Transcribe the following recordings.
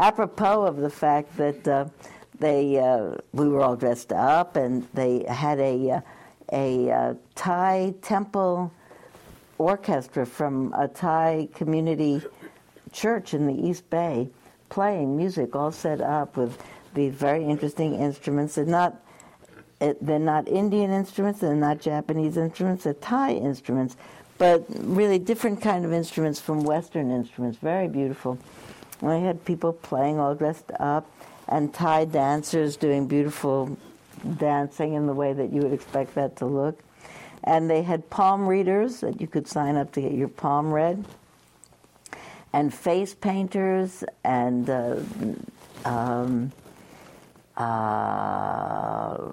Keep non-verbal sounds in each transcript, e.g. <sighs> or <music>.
apropos of the fact that uh, they uh, we were all dressed up and they had a uh, a uh, Thai temple orchestra from a Thai community church in the East Bay playing music all set up with these very interesting instruments. They're not they're not Indian instruments, they're not Japanese instruments, they're Thai instruments, but really different kind of instruments from Western instruments. Very beautiful. And I had people playing all dressed up and Thai dancers doing beautiful dancing in the way that you would expect that to look. And they had palm readers that you could sign up to get your palm read, and face painters, and uh, um, uh,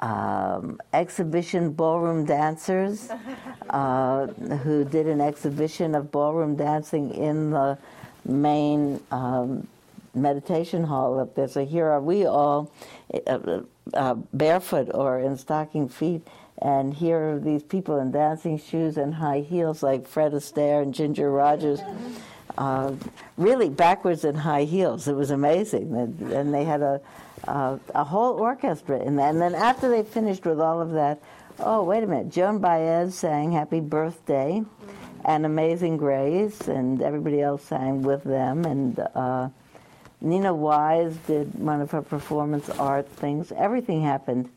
um, exhibition ballroom dancers <laughs> uh, who did an exhibition of ballroom dancing in the main um, meditation hall up there. So here are we all uh, uh, barefoot or in stocking feet, and here are these people in dancing shoes and high heels like Fred Astaire and Ginger Rogers. Uh, really backwards in high heels. It was amazing. And, they had a, a, a, whole orchestra in that. And then after they finished with all of that, oh, wait a minute, Joan Baez sang Happy Birthday and Amazing Grace, and everybody else sang with them. And uh, Nina Wise did one of her performance art things. Everything happened.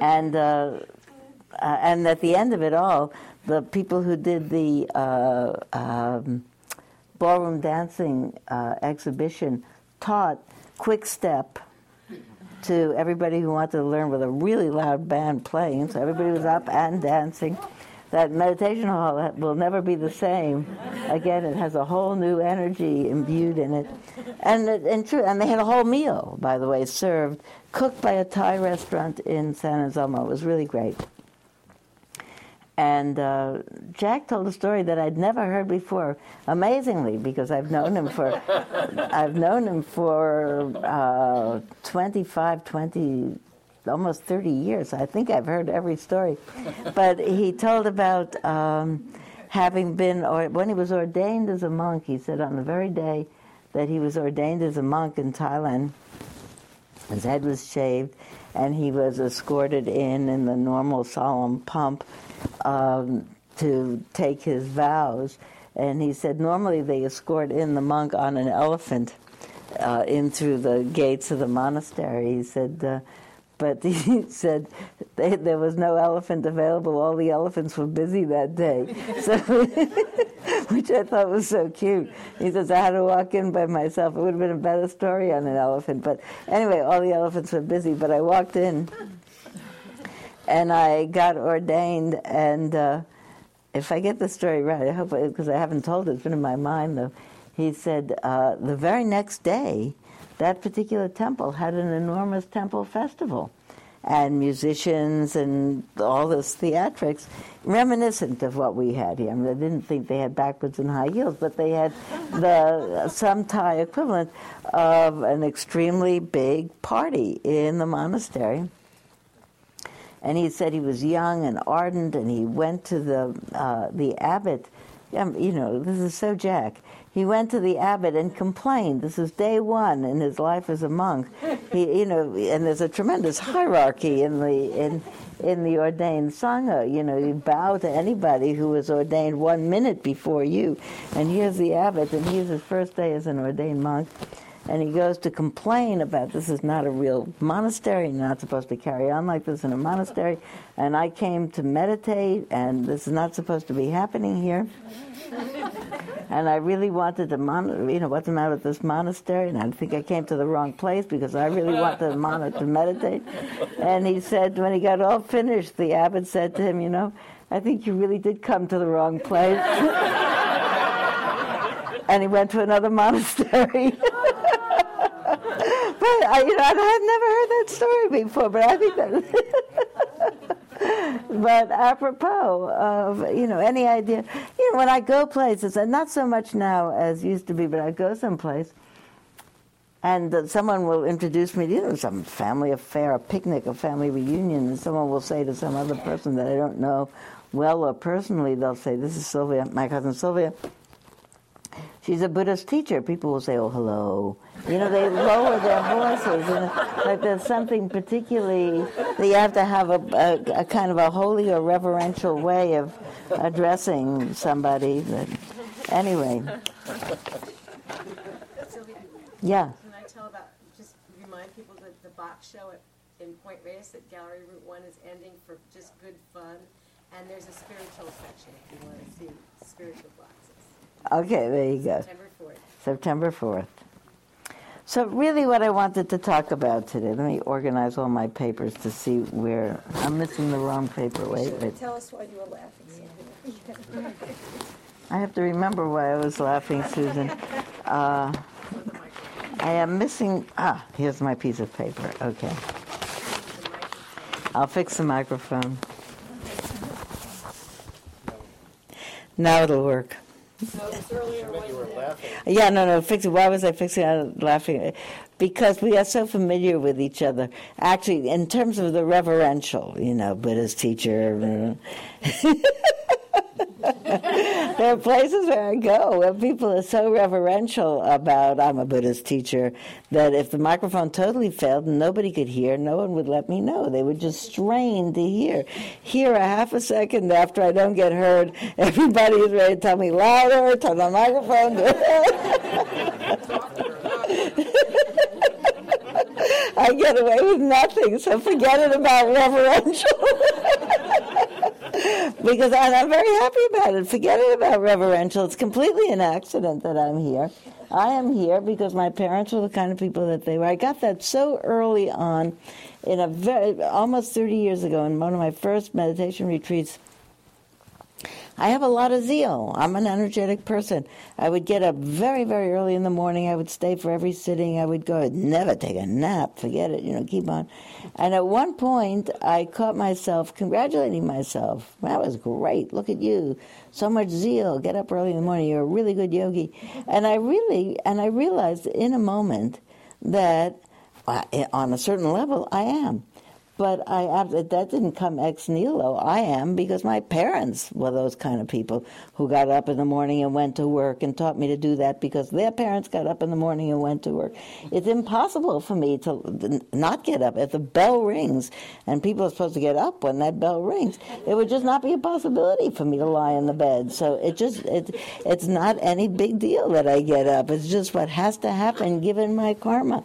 and uh, uh, and at the end of it all, the people who did the uh, um, ballroom dancing uh, exhibition taught quick step to everybody who wanted to learn with a really loud band playing. So everybody was up and dancing that meditation hall will never be the same. Again, it has a whole new energy imbued in it. And, and, true, and they had a whole meal, by the way, served, cooked by a Thai restaurant in San Anselmo. It was really great. And uh, Jack told a story that I'd never heard before, amazingly, because I've known him for, <laughs> I've known him for uh, 25, 20, almost 30 years. I think I've heard every story. but he told about um, having been, or when he was ordained as a monk, he said on the very day that he was ordained as a monk in Thailand, his head was shaved, and he was escorted in in the normal solemn pomp um, to take his vows. And he said normally they escort in the monk on an elephant uh, in through the gates of the monastery. He said. Uh, but <laughs> he said they, there was no elephant available. All the elephants were busy that day, so <laughs> which I thought was so cute. He says I had to walk in by myself. It would have been a better story on an elephant, but anyway, all the elephants were busy. But I walked in, and I got ordained. And uh, if I get the story right, I hope because I haven't told it. It's been in my mind though. He said uh, the very next day that particular temple had an enormous temple festival and musicians and all this theatrics, reminiscent of what we had here. I, mean, I didn't think they had backwards and high heels, but they had the <laughs> some Thai equivalent of an extremely big party in the monastery. And he said he was young and ardent, and he went to the uh, the abbot. Um, you know, this is so Jack he went to the abbot and complained. This is day one in his life as a monk. He, you know, and there's a tremendous hierarchy in the in in the ordained sangha. You know, you bow to anybody who was ordained one minute before you. And here's the abbot, and here's his first day as an ordained monk. And he goes to complain about this is not a real monastery. You're not supposed to carry on like this in a monastery. And I came to meditate, and this is not supposed to be happening here and I really wanted to, mon- you know, what's the matter with this monastery? And I think I came to the wrong place because I really wanted to, mon- to meditate. And he said, when he got all finished, the abbot said to him, you know, I think you really did come to the wrong place. <laughs> and he went to another monastery. <laughs> but I, you know, I had never heard that story before, but I think that. <laughs> but apropos of you know any idea, when I go places, and not so much now as used to be, but I go someplace, and someone will introduce me to you know, some family affair, a picnic, a family reunion, and someone will say to some other person that I don't know well or personally, they'll say, "This is Sylvia, my cousin Sylvia." She's a Buddhist teacher, people will say, "Oh, hello." You know, they lower their voices, and like there's something particularly that you have to have a, a, a kind of a holy or reverential way of addressing somebody. But anyway, Sylvia, yeah. can I tell about, just remind people that the box show at, in Point Reyes at Gallery Route One is ending for just good fun. And there's a spiritual section if you want to see spiritual boxes. Okay, there you go. September fourth. September 4th. So, really, what I wanted to talk about today, let me organize all my papers to see where I'm missing the wrong paper. Wait, wait. Tell us why you were laughing, Sandra. I have to remember why I was laughing, Susan. Uh, I am missing. Ah, here's my piece of paper. Okay. I'll fix the microphone. Now it'll work. Yeah, no, no, fix it. Why was I fixing it? I was laughing? Because we are so familiar with each other. Actually, in terms of the reverential, you know, Buddhist teacher. Uh, <laughs> there are places where I go where people are so reverential about I'm a Buddhist teacher that if the microphone totally failed and nobody could hear, no one would let me know. They would just strain to hear. Here, a half a second after I don't get heard, <laughs> everybody is ready to tell me louder, turn the microphone. <laughs> I get away with nothing, so forget it about reverential. <laughs> because and I'm very happy about it. Forget it about reverential. It's completely an accident that I'm here. I am here because my parents were the kind of people that they were. I got that so early on, in a very almost 30 years ago, in one of my first meditation retreats. I have a lot of zeal. I'm an energetic person. I would get up very, very early in the morning. I would stay for every sitting. I would go, I'd never take a nap. Forget it, you know, keep on. And at one point, I caught myself congratulating myself. That was great. Look at you. So much zeal. Get up early in the morning. You're a really good yogi. And I really, and I realized in a moment that uh, on a certain level, I am. But I that didn't come ex nihilo. I am because my parents were those kind of people who got up in the morning and went to work and taught me to do that because their parents got up in the morning and went to work. It's impossible for me to not get up if the bell rings and people are supposed to get up when that bell rings. It would just not be a possibility for me to lie in the bed. So it just it it's not any big deal that I get up. It's just what has to happen given my karma.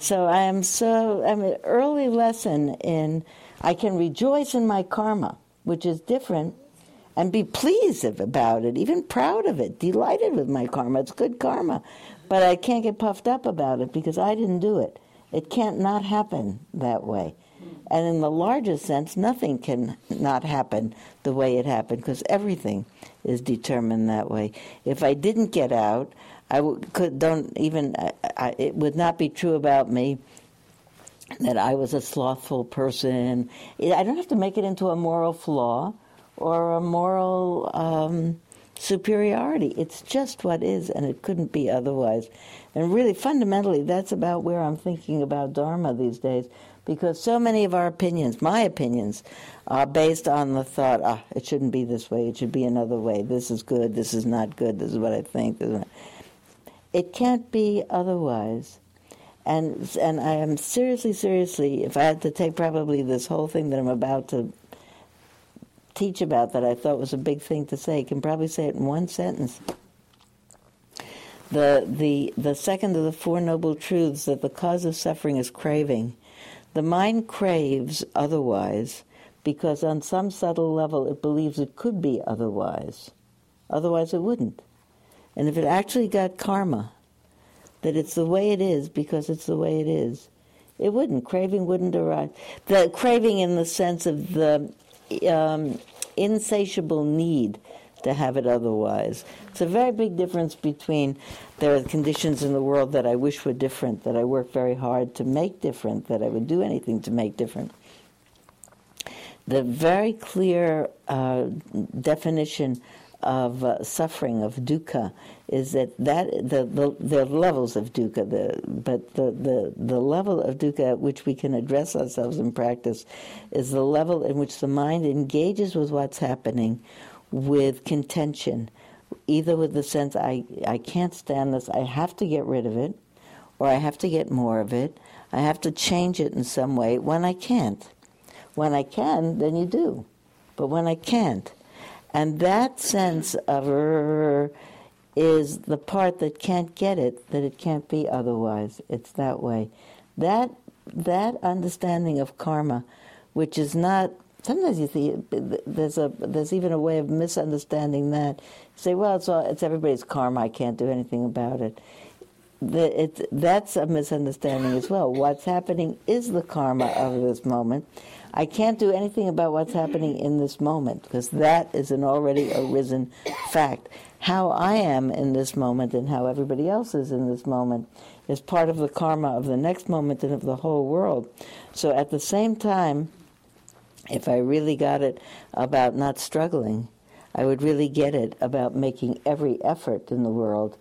So I am so I'm an early lesson in I can rejoice in my karma, which is different, and be pleased about it, even proud of it, delighted with my karma. It's good karma, but I can't get puffed up about it because I didn't do it. It can't not happen that way. And in the largest sense, nothing can not happen the way it happened because everything is determined that way. If I didn't get out, I could don't even. I, I, it would not be true about me that I was a slothful person. I don't have to make it into a moral flaw or a moral um, superiority. It's just what is, and it couldn't be otherwise. And really, fundamentally, that's about where I'm thinking about Dharma these days, because so many of our opinions, my opinions, are based on the thought, ah, it shouldn't be this way, it should be another way. This is good, this is not good, this is what I think. It can't be otherwise. And, and I am seriously, seriously, if I had to take probably this whole thing that I'm about to teach about that I thought was a big thing to say, can probably say it in one sentence. The, the, the second of the Four Noble Truths that the cause of suffering is craving. The mind craves otherwise because on some subtle level it believes it could be otherwise. Otherwise it wouldn't. And if it actually got karma, that it's the way it is because it's the way it is, it wouldn't. Craving wouldn't arise. The craving in the sense of the um, insatiable need to have it otherwise. It's a very big difference between there are conditions in the world that I wish were different, that I work very hard to make different, that I would do anything to make different. The very clear uh, definition of uh, suffering of dukkha is that that the, the, the levels of dukkha the but the, the the level of dukkha at which we can address ourselves in practice is the level in which the mind engages with what's happening with contention either with the sense I, I can't stand this, I have to get rid of it, or I have to get more of it, I have to change it in some way when I can't. When I can, then you do. But when I can't, and that sense of er, is the part that can't get it, that it can't be otherwise. It's that way. That that understanding of karma, which is not sometimes you see there's a there's even a way of misunderstanding that. You say, well, it's all, it's everybody's karma. I can't do anything about it. It, that's a misunderstanding as well. What's happening is the karma of this moment. I can't do anything about what's happening in this moment because that is an already arisen fact. How I am in this moment and how everybody else is in this moment is part of the karma of the next moment and of the whole world. So at the same time, if I really got it about not struggling, I would really get it about making every effort in the world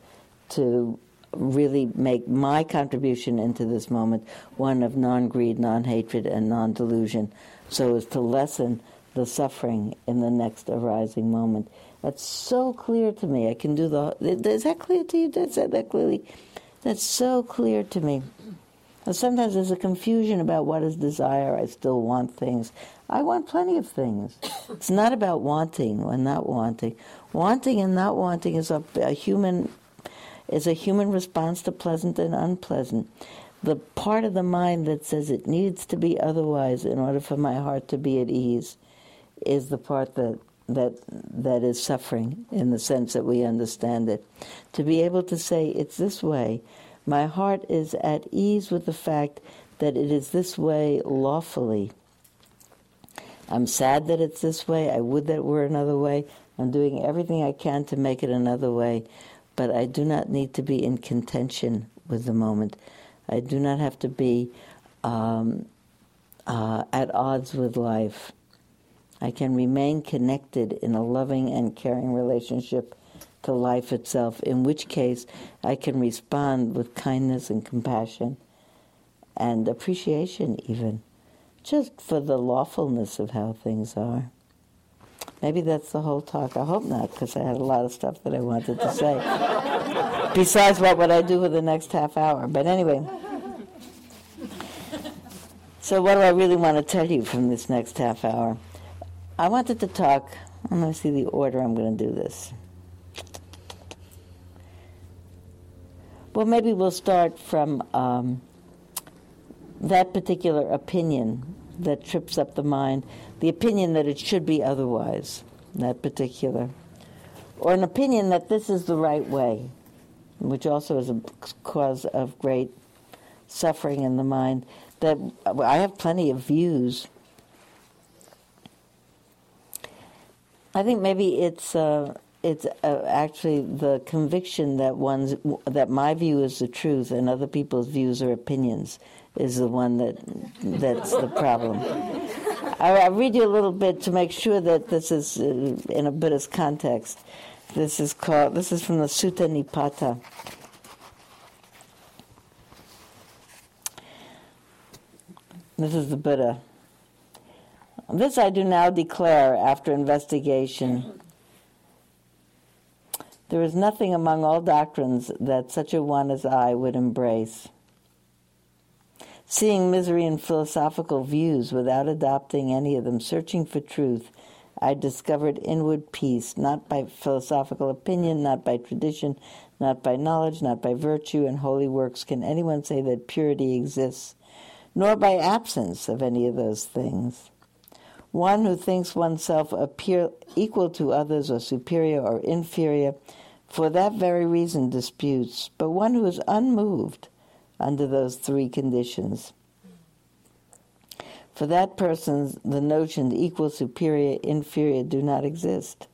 to really make my contribution into this moment one of non greed, non hatred, and non delusion, so as to lessen the suffering in the next arising moment. That's so clear to me. I can do the. Is that clear to you? Did I say that clearly? That's so clear to me. sometimes there's a confusion about what is desire. I still want things. I want plenty of things. It's not about wanting or not wanting. Wanting and not wanting is a, a human is a human response to pleasant and unpleasant. The part of the mind that says it needs to be otherwise in order for my heart to be at ease is the part that that that is suffering in the sense that we understand it. To be able to say it's this way, my heart is at ease with the fact that it is this way lawfully. I'm sad that it's this way. I would that it were another way. I'm doing everything I can to make it another way but I do not need to be in contention with the moment. I do not have to be um, uh, at odds with life. I can remain connected in a loving and caring relationship to life itself, in which case I can respond with kindness and compassion and appreciation, even, just for the lawfulness of how things are. Maybe that's the whole talk. I hope not, because I had a lot of stuff that I wanted to say. Besides, what would I do with the next half hour? But anyway. So, what do I really want to tell you from this next half hour? I wanted to talk. I'm going to see the order I'm going to do this. Well, maybe we'll start from um, that particular opinion that trips up the mind the opinion that it should be otherwise, that particular, or an opinion that this is the right way, which also is a cause of great suffering in the mind. That I have plenty of views. I think maybe it's uh, it's uh, actually the conviction that one's that my view is the truth and other people's views are opinions is the one that that's the problem. I, I read you a little bit to make sure that this is uh, in a Buddhist context. This is called. This is from the Sutta Nipata. This is the Buddha. This I do now declare after investigation. There is nothing among all doctrines that such a one as I would embrace. Seeing misery in philosophical views without adopting any of them, searching for truth, I discovered inward peace, not by philosophical opinion, not by tradition, not by knowledge, not by virtue and holy works. Can anyone say that purity exists, nor by absence of any of those things. One who thinks oneself appear equal to others or superior or inferior, for that very reason disputes, but one who is unmoved, under those three conditions. For that person, the notions equal, superior, inferior do not exist.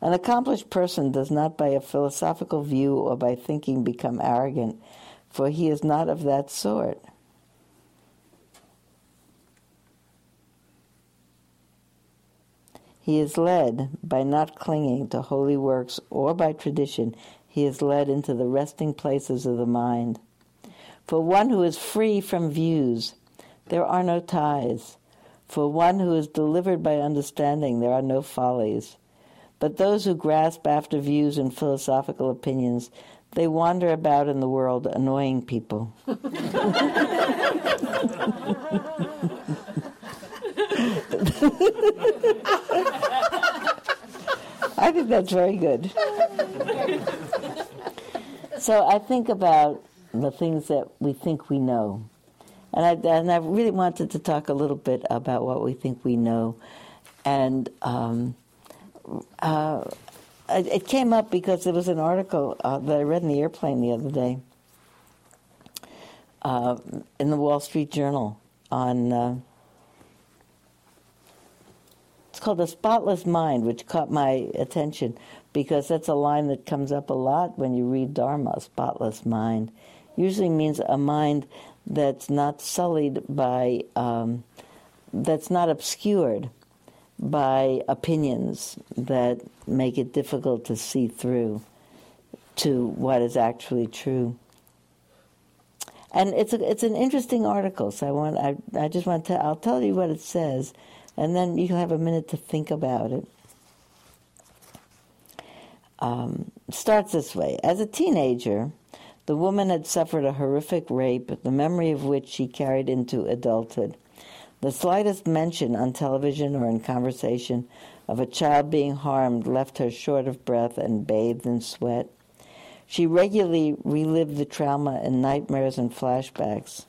An accomplished person does not by a philosophical view or by thinking become arrogant, for he is not of that sort. He is led by not clinging to holy works or by tradition he is led into the resting places of the mind. For one who is free from views, there are no ties. For one who is delivered by understanding, there are no follies. But those who grasp after views and philosophical opinions, they wander about in the world annoying people. <laughs> <laughs> I think that's very good. so I think about the things that we think we know. And I, and I really wanted to talk a little bit about what we think we know. And um, uh, it came up because there was an article uh, that I read in the airplane the other day uh, in the Wall Street Journal on. Called A Spotless Mind, which caught my attention because that's a line that comes up a lot when you read Dharma, spotless mind. Usually means a mind that's not sullied by, um, that's not obscured by opinions that make it difficult to see through to what is actually true. And it's a, it's an interesting article, so I want I, I just want to I'll tell you what it says, and then you have a minute to think about it. Um, starts this way: As a teenager, the woman had suffered a horrific rape, the memory of which she carried into adulthood. The slightest mention on television or in conversation of a child being harmed left her short of breath and bathed in sweat. She regularly relived the trauma in nightmares and flashbacks.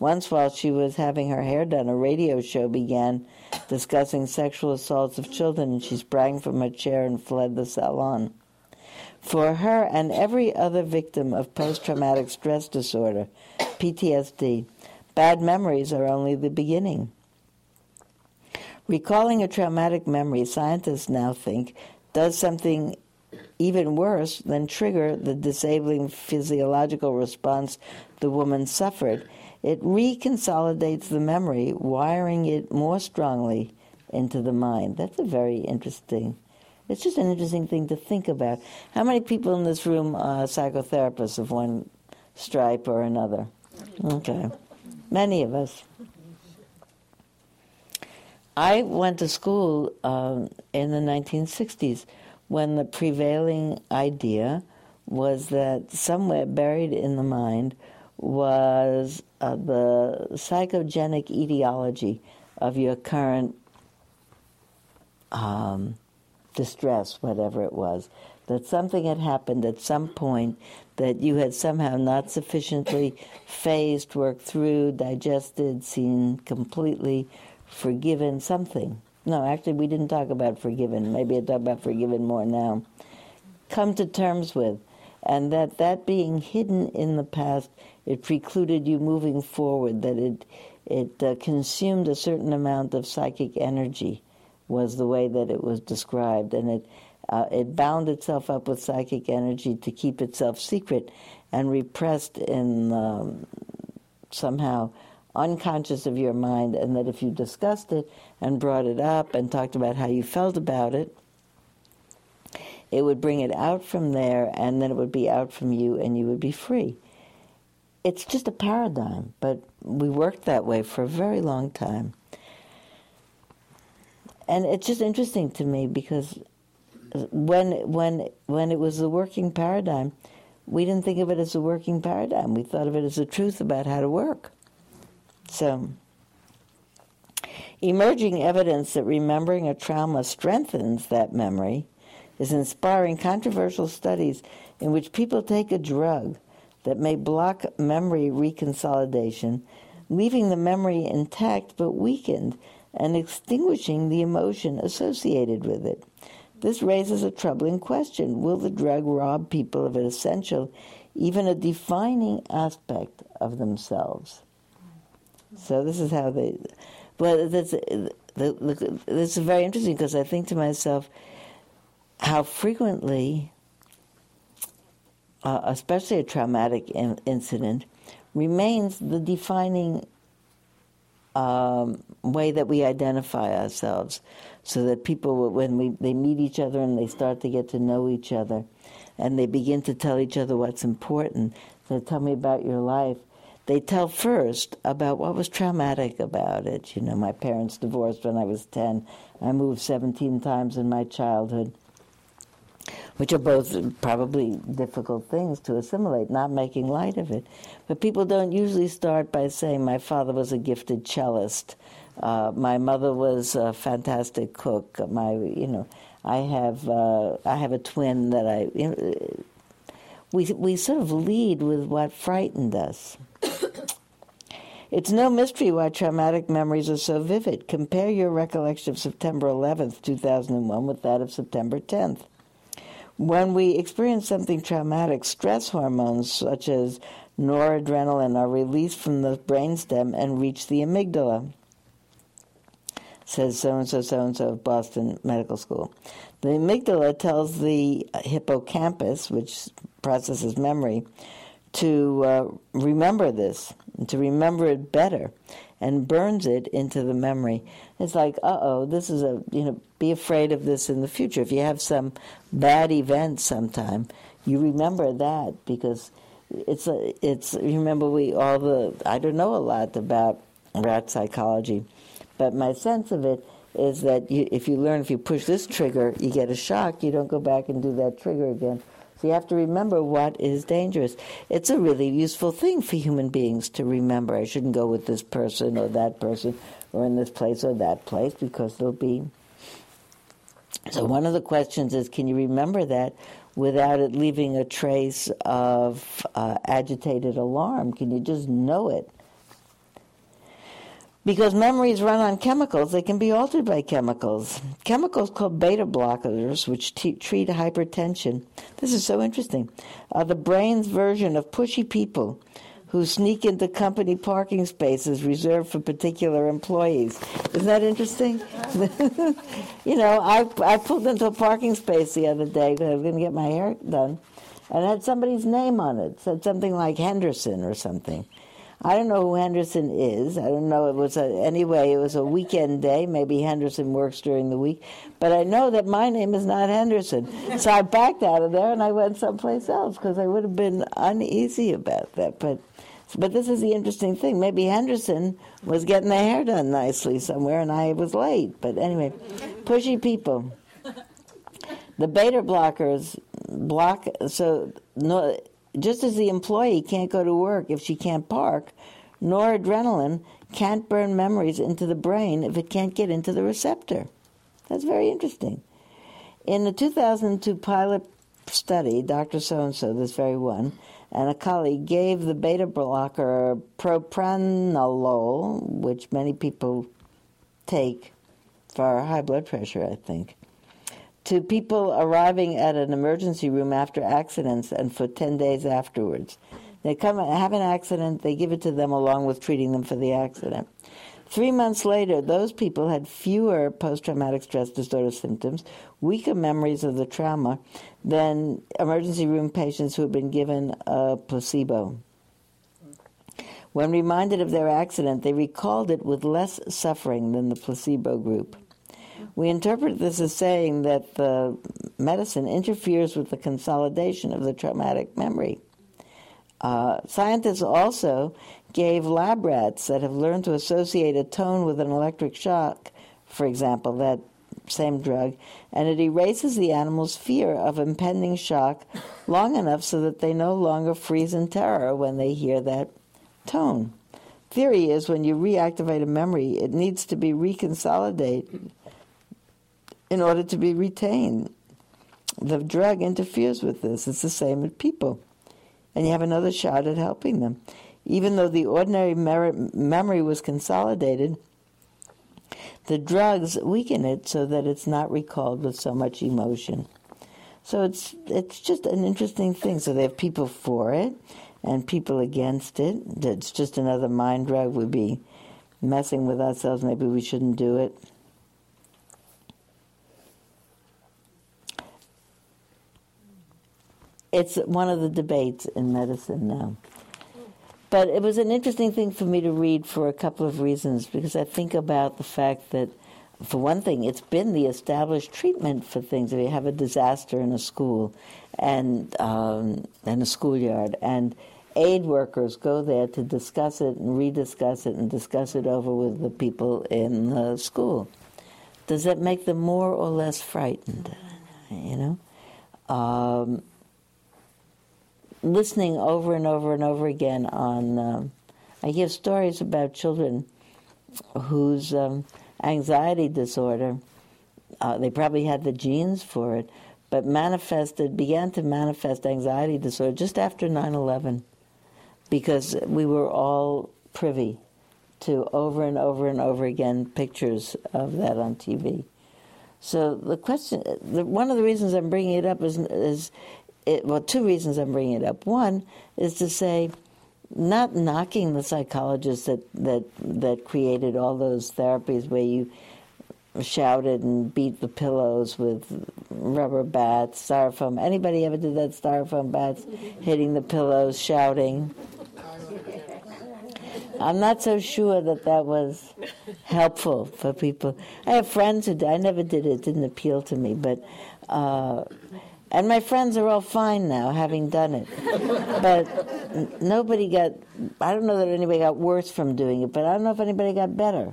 Once, while she was having her hair done, a radio show began discussing sexual assaults of children, and she sprang from her chair and fled the salon. For her and every other victim of post traumatic stress disorder, PTSD, bad memories are only the beginning. Recalling a traumatic memory, scientists now think, does something even worse than trigger the disabling physiological response the woman suffered it reconsolidates the memory, wiring it more strongly into the mind. That's a very interesting. It's just an interesting thing to think about. How many people in this room are psychotherapists of one stripe or another? Okay. Many of us. I went to school um, in the 1960s when the prevailing idea was that somewhere buried in the mind was uh, the psychogenic etiology of your current um, distress, whatever it was. That something had happened at some point that you had somehow not sufficiently phased, worked through, digested, seen completely, forgiven something. No, actually, we didn't talk about forgiven. Maybe I talk about forgiven more now. Come to terms with. And that that being hidden in the past it precluded you moving forward, that it, it uh, consumed a certain amount of psychic energy, was the way that it was described. And it, uh, it bound itself up with psychic energy to keep itself secret and repressed in um, somehow unconscious of your mind, and that if you discussed it and brought it up and talked about how you felt about it, it would bring it out from there, and then it would be out from you, and you would be free it's just a paradigm, but we worked that way for a very long time. And it's just interesting to me because when when when it was the working paradigm, we didn't think of it as a working paradigm. We thought of it as a truth about how to work. So emerging evidence that remembering a trauma strengthens that memory is inspiring controversial studies in which people take a drug that may block memory reconsolidation, leaving the memory intact but weakened and extinguishing the emotion associated with it. This raises a troubling question Will the drug rob people of an essential, even a defining aspect of themselves? So, this is how they. Well, that's, this is very interesting because I think to myself how frequently uh, especially a traumatic in- incident, remains the defining um, way that we identify ourselves. So that people, when we, they meet each other and they start to get to know each other, and they begin to tell each other what's important, they tell me about your life. They tell first about what was traumatic about it. You know, my parents divorced when I was 10. I moved 17 times in my childhood. Which are both probably difficult things to assimilate, not making light of it. But people don't usually start by saying, My father was a gifted cellist. Uh, my mother was a fantastic cook. My, you know, I have uh, I have a twin that I. You know, we we sort of lead with what frightened us. <coughs> It's no mystery why traumatic memories are so vivid. Compare your recollection of September 11th, 2001, with that of September 10th. When we experience something traumatic, stress hormones such as noradrenaline are released from the brainstem and reach the amygdala, says so and so, so and so of Boston Medical School. The amygdala tells the hippocampus, which processes memory, to uh, remember this, to remember it better, and burns it into the memory. It's like, uh oh, this is a, you know, be afraid of this in the future. If you have some bad event sometime, you remember that because it's a, it's, remember we all the, I don't know a lot about rat psychology, but my sense of it is that you, if you learn, if you push this trigger, you get a shock, you don't go back and do that trigger again. So you have to remember what is dangerous. It's a really useful thing for human beings to remember. I shouldn't go with this person or that person or in this place or that place because there'll be. So one of the questions is can you remember that without it leaving a trace of uh, agitated alarm? Can you just know it? Because memories run on chemicals, they can be altered by chemicals. Chemicals called beta blockers, which t- treat hypertension. This is so interesting. Are the brain's version of pushy people who sneak into company parking spaces reserved for particular employees. Isn't that interesting? <laughs> you know, I, I pulled into a parking space the other day because I was going to get my hair done, and had somebody's name on it said something like Henderson or something. I don't know who Henderson is. I don't know. It was a, anyway. It was a weekend day. Maybe Henderson works during the week, but I know that my name is not Henderson. So I backed out of there and I went someplace else because I would have been uneasy about that. But but this is the interesting thing. Maybe Henderson was getting their hair done nicely somewhere, and I was late. But anyway, pushy people. The beta blockers block. So no just as the employee can't go to work if she can't park, noradrenaline can't burn memories into the brain if it can't get into the receptor. That's very interesting. In the 2002 pilot study, Dr. So and so, this very one, and a colleague gave the beta blocker propranolol, which many people take for high blood pressure, I think to people arriving at an emergency room after accidents and for 10 days afterwards. They come have an accident, they give it to them along with treating them for the accident. Three months later, those people had fewer post traumatic stress disorder symptoms, weaker memories of the trauma than emergency room patients who had been given a placebo. When reminded of their accident, they recalled it with less suffering than the placebo group. We interpret this as saying that the medicine interferes with the consolidation of the traumatic memory. Uh, scientists also gave lab rats that have learned to associate a tone with an electric shock, for example, that same drug, and it erases the animal's fear of impending shock long enough so that they no longer freeze in terror when they hear that tone. Theory is when you reactivate a memory, it needs to be reconsolidated in order to be retained. The drug interferes with this. It's the same with people. And you have another shot at helping them. Even though the ordinary memory was consolidated, the drugs weaken it so that it's not recalled with so much emotion. So it's it's just an interesting thing. So they have people for it and people against it. It's just another mind drug. We'd be messing with ourselves. Maybe we shouldn't do it. It's one of the debates in medicine now. But it was an interesting thing for me to read for a couple of reasons because I think about the fact that, for one thing, it's been the established treatment for things. If you have a disaster in a school and um, in a schoolyard, and aid workers go there to discuss it and rediscuss it and discuss it over with the people in the school. Does that make them more or less frightened? You know. um, listening over and over and over again on. Um, I hear stories about children whose um, anxiety disorder, uh, they probably had the genes for it, but manifested, began to manifest anxiety disorder just after 9 11 because we were all privy to over and over and over again pictures of that on TV. So the question, the, one of the reasons I'm bringing it up is, is it, well, two reasons I'm bringing it up. One is to say, not knocking the psychologists that, that, that created all those therapies where you shouted and beat the pillows with rubber bats, styrofoam. Anybody ever did that styrofoam bats, hitting the pillows, shouting? I'm not so sure that that was helpful for people. I have friends who did. I never did it; it didn't appeal to me. But uh, and my friends are all fine now, having done it. but nobody got. I don't know that anybody got worse from doing it, but I don't know if anybody got better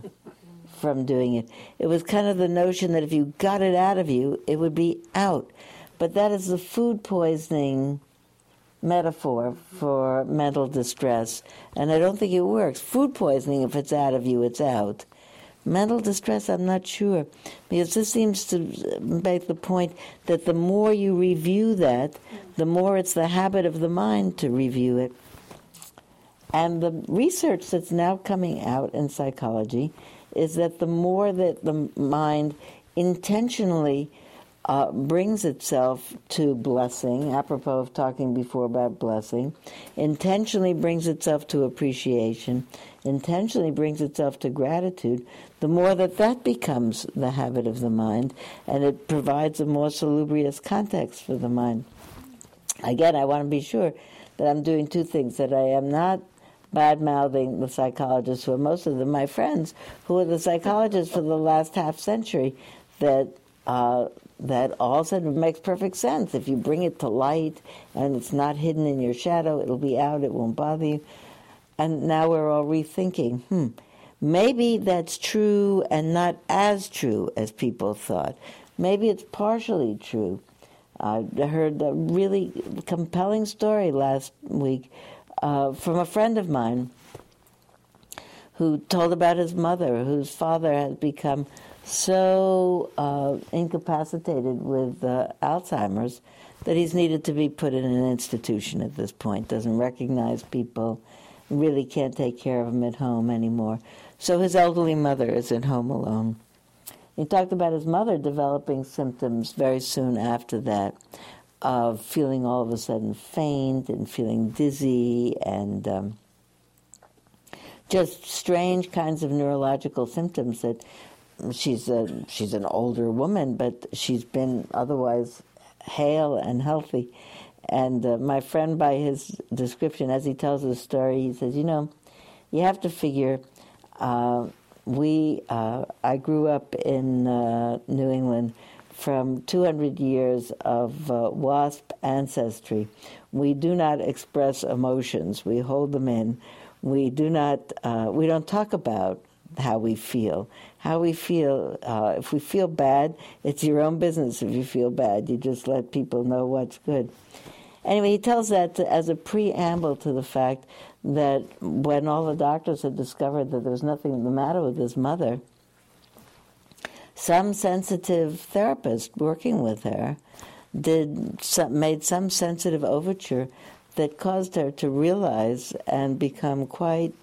from doing it. It was kind of the notion that if you got it out of you, it would be out. But that is the food poisoning metaphor for mental distress, and I don't think it works. Food poisoning, if it's out of you, it's out. Mental distress, I'm not sure, because this seems to make the point that the more you review that, the more it's the habit of the mind to review it. And the research that's now coming out in psychology is that the more that the mind intentionally uh, brings itself to blessing, apropos of talking before about blessing, intentionally brings itself to appreciation, intentionally brings itself to gratitude, the more that that becomes the habit of the mind, and it provides a more salubrious context for the mind. Again, I want to be sure that I'm doing two things that I am not bad mouthing the psychologists who are most of them my friends who are the psychologists for the last half century that uh, that all of a sudden makes perfect sense. If you bring it to light and it's not hidden in your shadow, it'll be out, it won't bother you. And now we're all rethinking, hmm, maybe that's true and not as true as people thought. Maybe it's partially true. I heard a really compelling story last week uh, from a friend of mine who told about his mother, whose father had become so uh, incapacitated with uh, Alzheimer's that he's needed to be put in an institution at this point, doesn't recognize people, really can't take care of him at home anymore. So his elderly mother is at home alone. He talked about his mother developing symptoms very soon after that of feeling all of a sudden faint and feeling dizzy and um, just strange kinds of neurological symptoms that she's a she's an older woman, but she's been otherwise hale and healthy. And uh, my friend, by his description, as he tells his story, he says, "You know, you have to figure." Uh, we uh, I grew up in uh, New England from 200 years of uh, WASP ancestry. We do not express emotions; we hold them in. We do not. Uh, we don't talk about how we feel. How we feel, uh, if we feel bad, it's your own business if you feel bad. You just let people know what's good. Anyway, he tells that to, as a preamble to the fact that when all the doctors had discovered that there was nothing the matter with his mother, some sensitive therapist working with her did some, made some sensitive overture that caused her to realize and become quite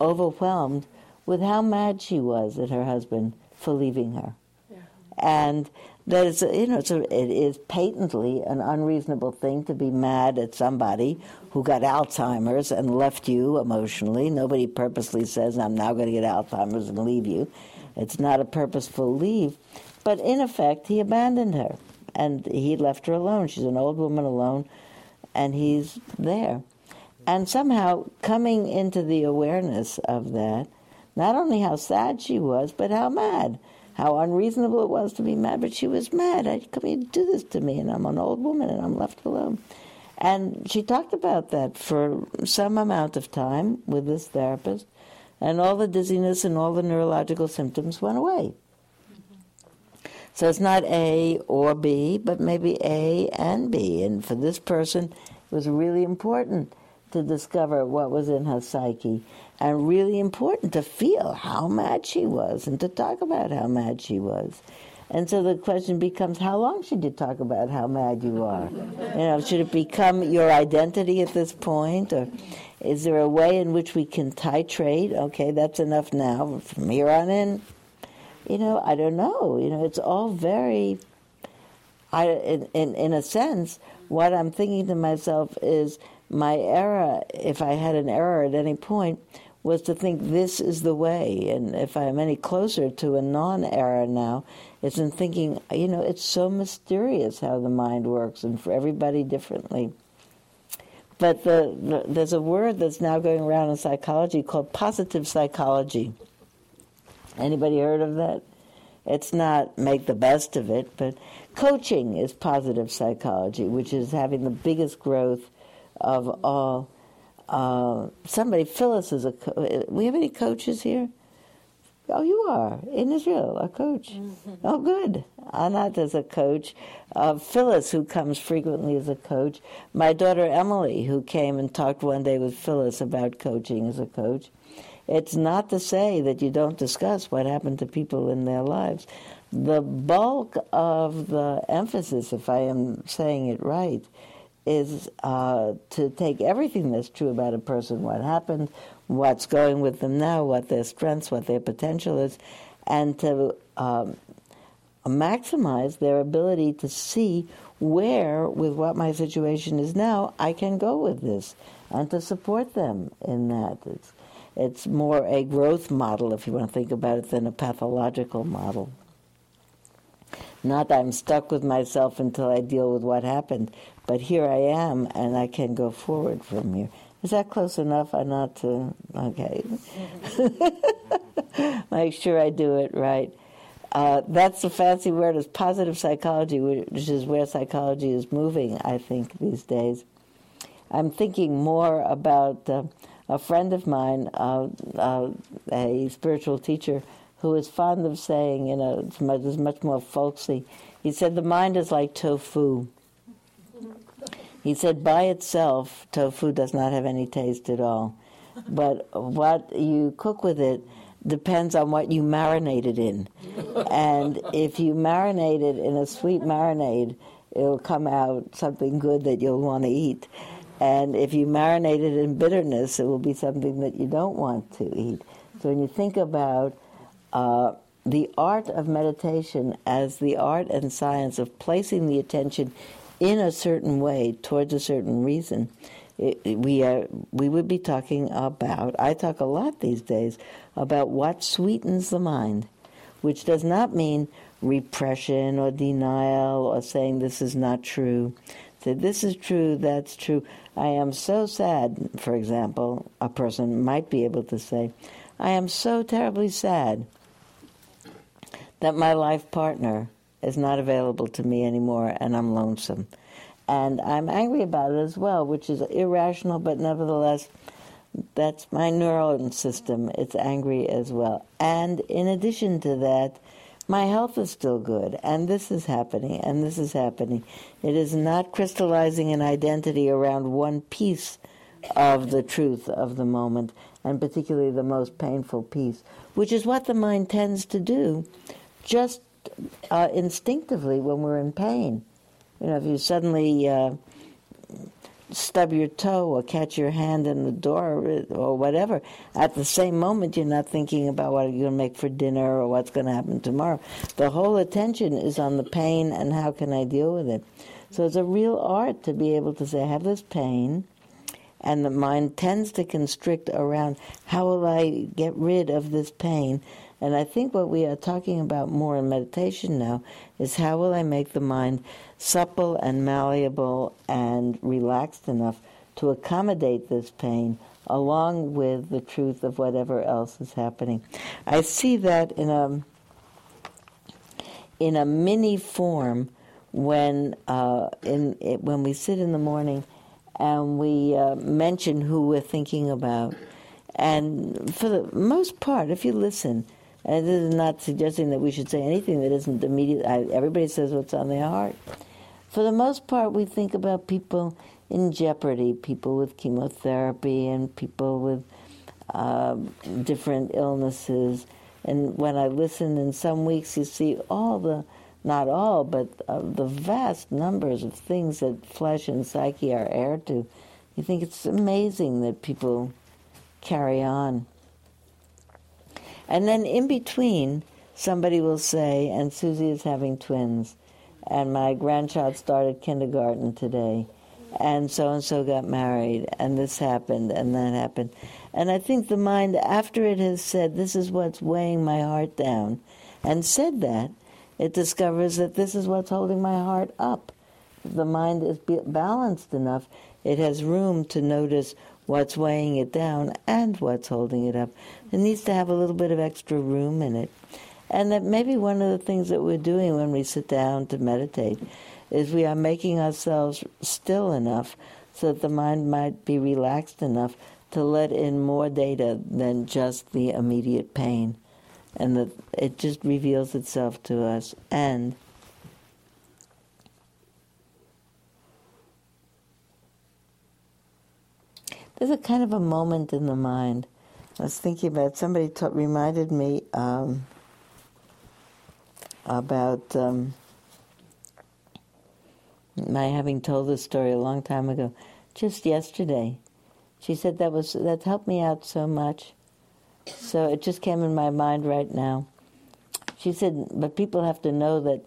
overwhelmed with how mad she was at her husband for leaving her. Yeah. And that is, you know, a, it is patently an unreasonable thing to be mad at somebody who got Alzheimer's and left you emotionally. Nobody purposely says, I'm now going to get Alzheimer's and leave you. It's not a purposeful leave. But in effect, he abandoned her and he left her alone. She's an old woman alone, and he's there. And somehow, coming into the awareness of that, not only how sad she was, but how mad, how unreasonable it was to be mad. But she was mad. How come you do this to me? And I'm an old woman and I'm left alone. And she talked about that for some amount of time with this therapist, and all the dizziness and all the neurological symptoms went away. So it's not A or B, but maybe A and B. And for this person, it was really important to discover what was in her psyche and really important to feel how mad she was and to talk about how mad she was. And so the question becomes how long should you talk about how mad you are? You know, should it become your identity at this point or is there a way in which we can titrate? Okay, that's enough now. From here on in, you know, I don't know. You know, it's all very I in in, in a sense, what I'm thinking to myself is my error, if I had an error at any point, was to think this is the way. And if I'm any closer to a non error now, it's in thinking, you know, it's so mysterious how the mind works and for everybody differently. But the, the, there's a word that's now going around in psychology called positive psychology. Anybody heard of that? It's not make the best of it, but coaching is positive psychology, which is having the biggest growth of all. Uh, somebody, Phyllis is a. Co- we have any coaches here? Oh, you are in Israel, a coach. Mm-hmm. Oh, good. Anat is a coach. Uh, Phyllis, who comes frequently as a coach. My daughter Emily, who came and talked one day with Phyllis about coaching as a coach. It's not to say that you don't discuss what happened to people in their lives. The bulk of the emphasis, if I am saying it right, is uh, to take everything that's true about a person, what happened, what's going with them now, what their strengths, what their potential is, and to um, maximize their ability to see where, with what my situation is now, I can go with this, and to support them in that. It's, it's more a growth model, if you want to think about it, than a pathological model. Not that I'm stuck with myself until I deal with what happened, but here I am, and I can go forward from here. Is that close enough? I'm not to. Okay. <laughs> Make sure I do it right. Uh, that's the fancy word is positive psychology, which is where psychology is moving, I think, these days. I'm thinking more about uh, a friend of mine, uh, uh a spiritual teacher, who is fond of saying, you know, it's much, it's much more folksy. He said, the mind is like tofu. He said, by itself, tofu does not have any taste at all. But what you cook with it depends on what you marinate it in. And if you marinate it in a sweet marinade, it'll come out something good that you'll want to eat. And if you marinate it in bitterness, it will be something that you don't want to eat. So when you think about uh, the art of meditation as the art and science of placing the attention in a certain way towards a certain reason, it, we are we would be talking about. I talk a lot these days about what sweetens the mind, which does not mean repression or denial or saying this is not true. Say this is true, that's true. I am so sad, for example, a person might be able to say, I am so terribly sad that my life partner is not available to me anymore and I'm lonesome. And I'm angry about it as well, which is irrational, but nevertheless, that's my neural system. It's angry as well. And in addition to that, my health is still good, and this is happening, and this is happening. It is not crystallizing an identity around one piece of the truth of the moment, and particularly the most painful piece, which is what the mind tends to do just uh, instinctively when we're in pain. You know, if you suddenly uh, stub your toe or catch your hand in the door or whatever, at the same moment you're not thinking about what you're going to make for dinner or what's going to happen tomorrow. The whole attention is on the pain and how can I deal with it. So it's a real art to be able to say, I have this pain, and the mind tends to constrict around how will I get rid of this pain and I think what we are talking about more in meditation now is how will I make the mind supple and malleable and relaxed enough to accommodate this pain along with the truth of whatever else is happening. I see that in a in a mini form when uh, in it, when we sit in the morning and we uh, mention who we're thinking about. And for the most part, if you listen, And this is not suggesting that we should say anything that isn't immediate. I, everybody says what's on their heart. For the most part, we think about people in jeopardy, people with chemotherapy, and people with uh, different illnesses. And when I listen, in some weeks, you see all the, not all, but uh, the vast numbers of things that flesh and psyche are heir to. You think it's amazing that people carry on. And then in between, somebody will say, and Susie is having twins, and my grandchild started kindergarten today, and so and so got married, and this happened, and that happened. And I think the mind, after it has said, This is what's weighing my heart down, and said that, it discovers that this is what's holding my heart up. The mind is balanced enough, it has room to notice what's weighing it down and what's holding it up. It needs to have a little bit of extra room in it. And that maybe one of the things that we're doing when we sit down to meditate is we are making ourselves still enough so that the mind might be relaxed enough to let in more data than just the immediate pain. And that it just reveals itself to us. And there's a kind of a moment in the mind. I was thinking about somebody reminded me um, about um, my having told this story a long time ago, just yesterday. She said that was that helped me out so much. So it just came in my mind right now. She said, but people have to know that.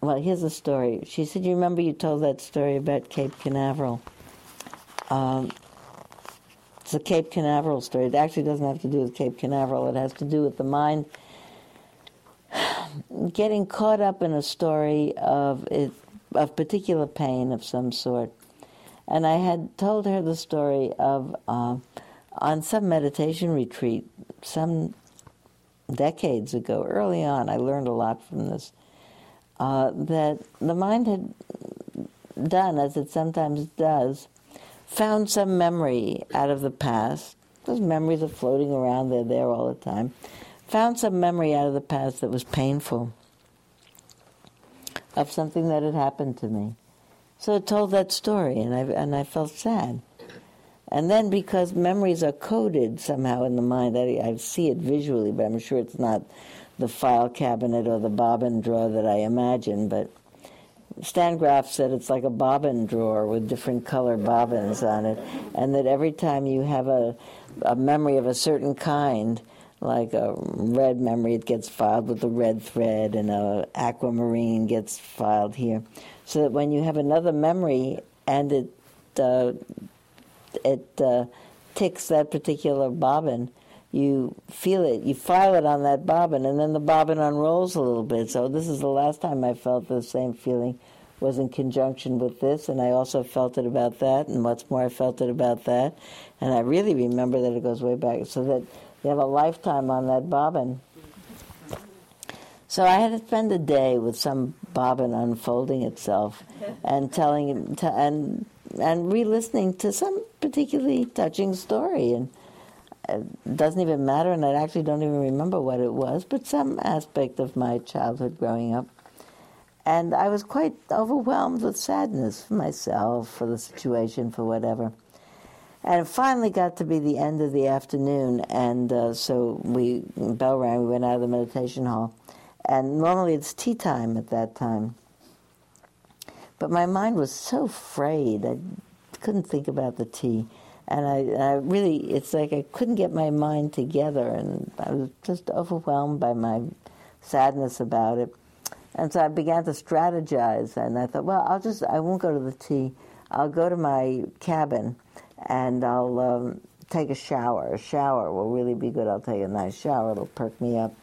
Well, here's a story. She said, "You remember you told that story about Cape Canaveral." Um, it's a Cape Canaveral story. It actually doesn't have to do with Cape Canaveral. It has to do with the mind <sighs> getting caught up in a story of it, of particular pain of some sort. And I had told her the story of uh, on some meditation retreat some decades ago, early on. I learned a lot from this. Uh, that the mind had done, as it sometimes does, found some memory out of the past. Those memories are floating around, they're there all the time. Found some memory out of the past that was painful of something that had happened to me. So it told that story, and I, and I felt sad. And then because memories are coded somehow in the mind, I, I see it visually, but I'm sure it's not the file cabinet or the bobbin drawer that I imagine, but Stan Grof said it's like a bobbin drawer with different color bobbins on it, and that every time you have a, a memory of a certain kind, like a red memory, it gets filed with a red thread, and a aquamarine gets filed here, so that when you have another memory and it uh, it uh, ticks that particular bobbin, you feel it, you file it on that bobbin, and then the bobbin unrolls a little bit. So this is the last time I felt the same feeling was in conjunction with this, and I also felt it about that, and what's more, I felt it about that, and I really remember that it goes way back, so that you have a lifetime on that bobbin. So I had to spend a day with some bobbin unfolding itself, and telling and and re-listening to some particularly touching story, and it doesn't even matter, and I actually don't even remember what it was, but some aspect of my childhood growing up. And I was quite overwhelmed with sadness for myself, for the situation, for whatever. And it finally got to be the end of the afternoon, and uh, so we bell rang. We went out of the meditation hall, and normally it's tea time at that time. But my mind was so frayed; I couldn't think about the tea and I, I, really, it's like I couldn't get my mind together, and I was just overwhelmed by my sadness about it. And so I began to strategize, and I thought, well, I'll just, I won't go to the tea. I'll go to my cabin, and I'll um, take a shower. A shower will really be good. I'll take a nice shower. It'll perk me up.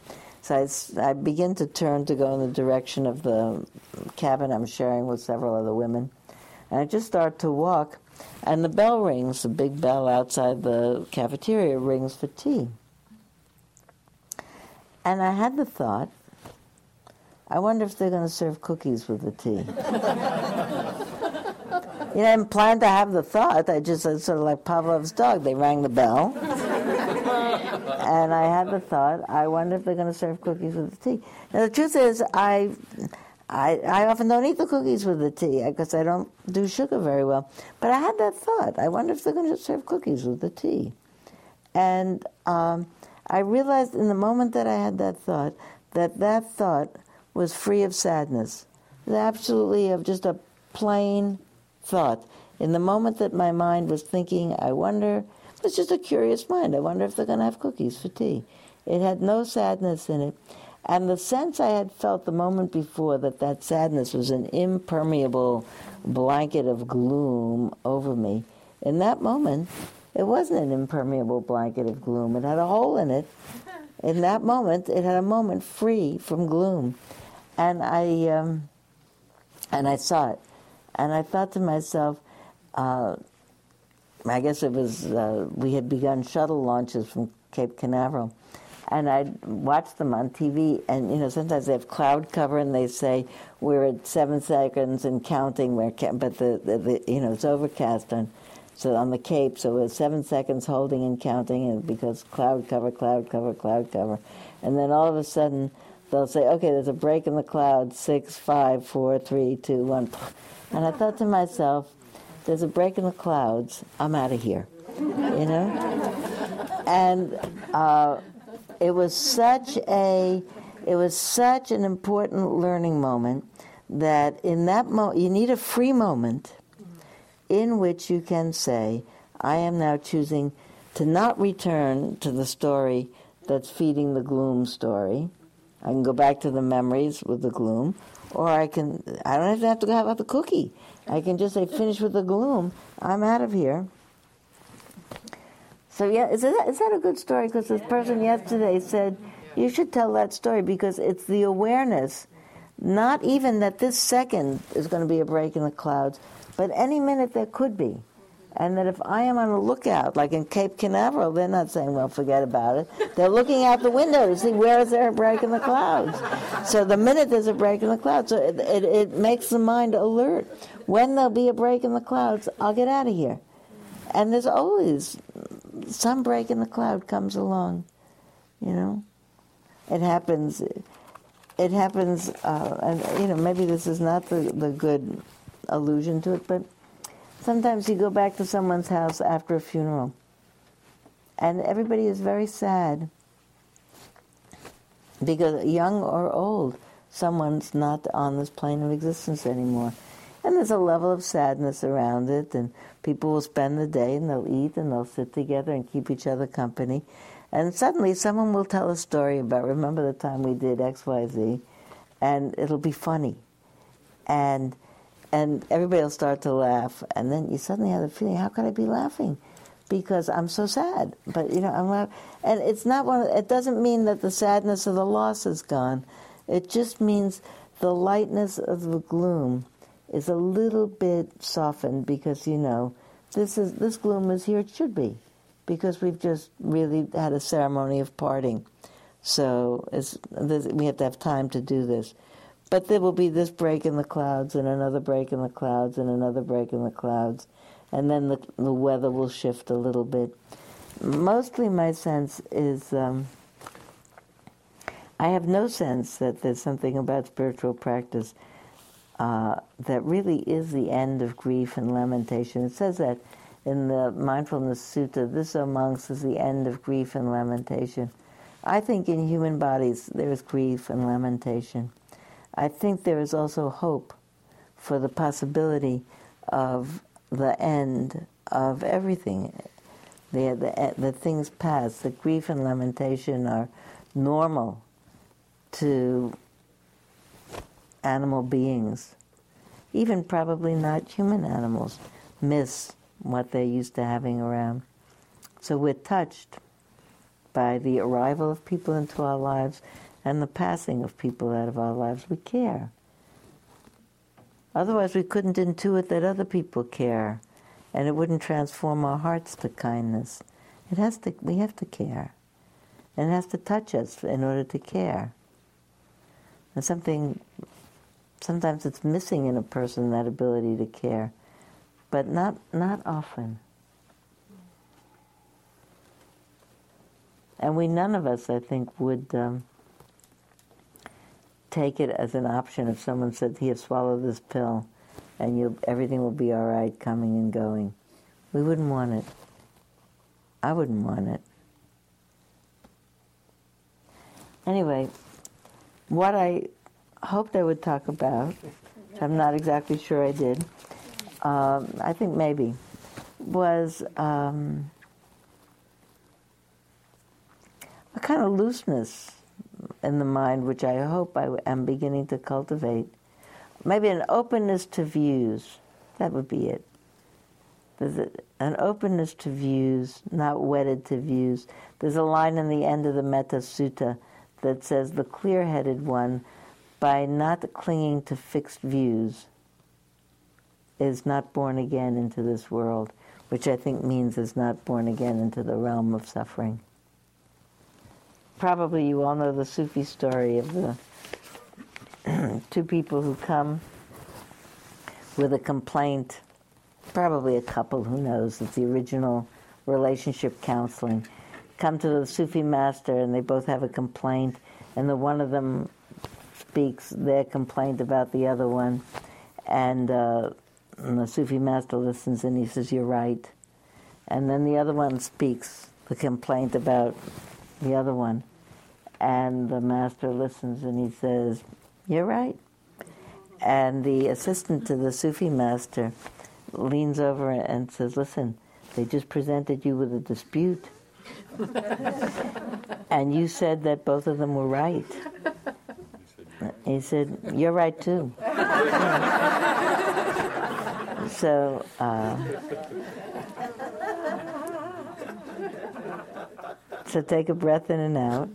So I, I begin to turn to go in the direction of the cabin I'm sharing with several other women. And I just start to walk, and the bell rings, the big bell outside the cafeteria rings for tea. And I had the thought, I wonder if they're going to serve cookies with the tea. <laughs> you know, I didn't plan to have the thought. I just sort of like Pavlov's dog. They rang the bell. <laughs> and I had the thought, I wonder if they're going to serve cookies with the tea. Now the truth is, I, I, I often don't eat the cookies with the tea because I don't do sugar very well. But I had that thought. I wonder if they're going to serve cookies with the tea. And um, I realized in the moment that I had that thought that that thought was free of sadness, It was absolutely of just a plain thought. In the moment that my mind was thinking, I wonder, it was just a curious mind. I wonder if they're going to have cookies for tea. It had no sadness in it. And the sense I had felt the moment before that that sadness was an impermeable blanket of gloom over me, in that moment, it wasn't an impermeable blanket of gloom. It had a hole in it. <laughs> In that moment, it had a moment free from gloom. And I, um, and I saw it. And I thought to myself, uh, I guess it was, uh, we had begun shuttle launches from Cape Canaveral and I'd watch them on TV, and you know sometimes they have cloud cover, and they say we're at seven seconds and counting. Where but the, the, the, you know it's overcast on so on the Cape, so it's seven seconds holding and counting, and because cloud cover, cloud cover, cloud cover, and then all of a sudden they'll say, okay, there's a break in the cloud, six, five, four, three, two, one, and I thought to myself, there's a break in the clouds, I'm out of here, you know, and. Uh, it was such a it was such an important learning moment that in that moment you need a free moment in which you can say i am now choosing to not return to the story that's feeding the gloom story. I can go back to the memories with the gloom or i can i don't even have to have the cookie. I can just say finish with the gloom. I'm out of here so yeah, is that is that a good story? Because this person yesterday said you should tell that story because it's the awareness, not even that this second is going to be a break in the clouds, but any minute there could be. And that if I am on the lookout, like in Cape Canaveral, they're not saying, well, forget about it. They're looking out the window to see where is there a break in the clouds. So the minute there's a break in the clouds, so it, it, it makes the mind alert. When there'll be a break in the clouds, I'll get out of here. And there's always some break in the cloud comes along, you know. It happens. It happens, uh, and you know maybe this is not the the good allusion to it, but sometimes you go back to someone's house after a funeral, and everybody is very sad because young or old, someone's not on this plane of existence anymore. And there's a level of sadness around it, and people will spend the day and they'll eat and they'll sit together and keep each other company. And suddenly someone will tell a story about, remember the time we did XYZ, and it'll be funny. And and everybody will start to laugh, and then you suddenly have the feeling, how could I be laughing? Because I'm so sad. But you know, I'm laughing. and it's not one. It doesn't mean that the sadness of the loss is gone. It just means the lightness of the gloom is a little bit softened because you know this is this gloom is here it should be because we've just really had a ceremony of parting. So we have to have time to do this. But there will be this break in the clouds and another break in the clouds and another break in the clouds and then the, the weather will shift a little bit. Mostly my sense is um, I have no sense that there's something about spiritual practice uh, that really is the end of grief and lamentation. It says that in the Mindfulness Sutta, this, O monks, is the end of grief and lamentation. I think in human bodies there is grief and lamentation. I think there is also hope for the possibility of the end of everything. The, the, the things pass. The grief and lamentation are normal to animal beings, even probably not human animals, miss what they're used to having around. So we're touched by the arrival of people into our lives and the passing of people out of our lives. We care. Otherwise, we couldn't intuit that other people care, and it wouldn't transform our hearts to kindness. It has to. We have to care, and it has to touch us in order to care. And something sometimes it's missing in a person that ability to care, but not not often. And we none of us, I think, would um, take it as an option if someone said, "Here, swallow this pill, and everything will be all right, coming and going." We wouldn't want it. I wouldn't want it. Anyway, what I hoped I would talk about, I'm not exactly sure I did, um, I think maybe, was um, a kind of looseness in the mind, which I hope I am beginning to cultivate. Maybe an openness to views. That would be it. An openness to views, not wedded to views. There's a line in the end of the Metta Sutta that says, The clear headed one, by not clinging to fixed views, is not born again into this world, which I think means is not born again into the realm of suffering. Probably you all know the Sufi story of the <clears throat> two people who come with a complaint, probably a couple, who knows, it's the original relationship counseling, come to the Sufi master and they both have a complaint, and the one of them speaks their complaint about the other one, and, uh, and the Sufi master listens and he says, You're right. And then the other one speaks the complaint about the other one. And the master listens and he says, You're right. And the assistant to the Sufi master leans over and says, Listen, they just presented you with a dispute. <laughs> and you said that both of them were right. He said, You're right too. so, uh, so take a breath in and out.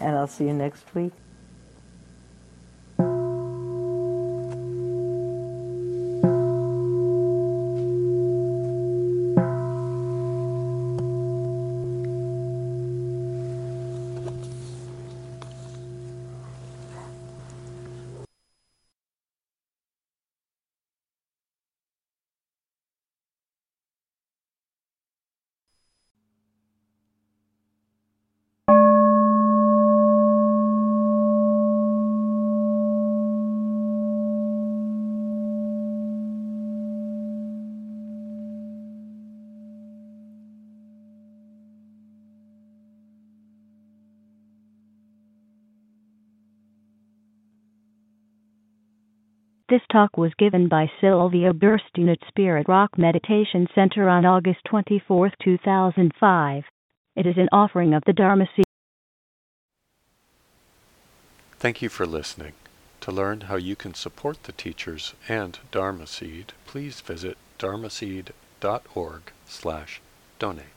And I'll see you next week. Talk was given by Sylvia Boorstein at Spirit Rock Meditation Center on August 24, 2005. It is an offering of the Dharma Seed. Thank you for listening. To learn how you can support the teachers and Dharma Seed, please visit dharma dharmaseed.org slash donate.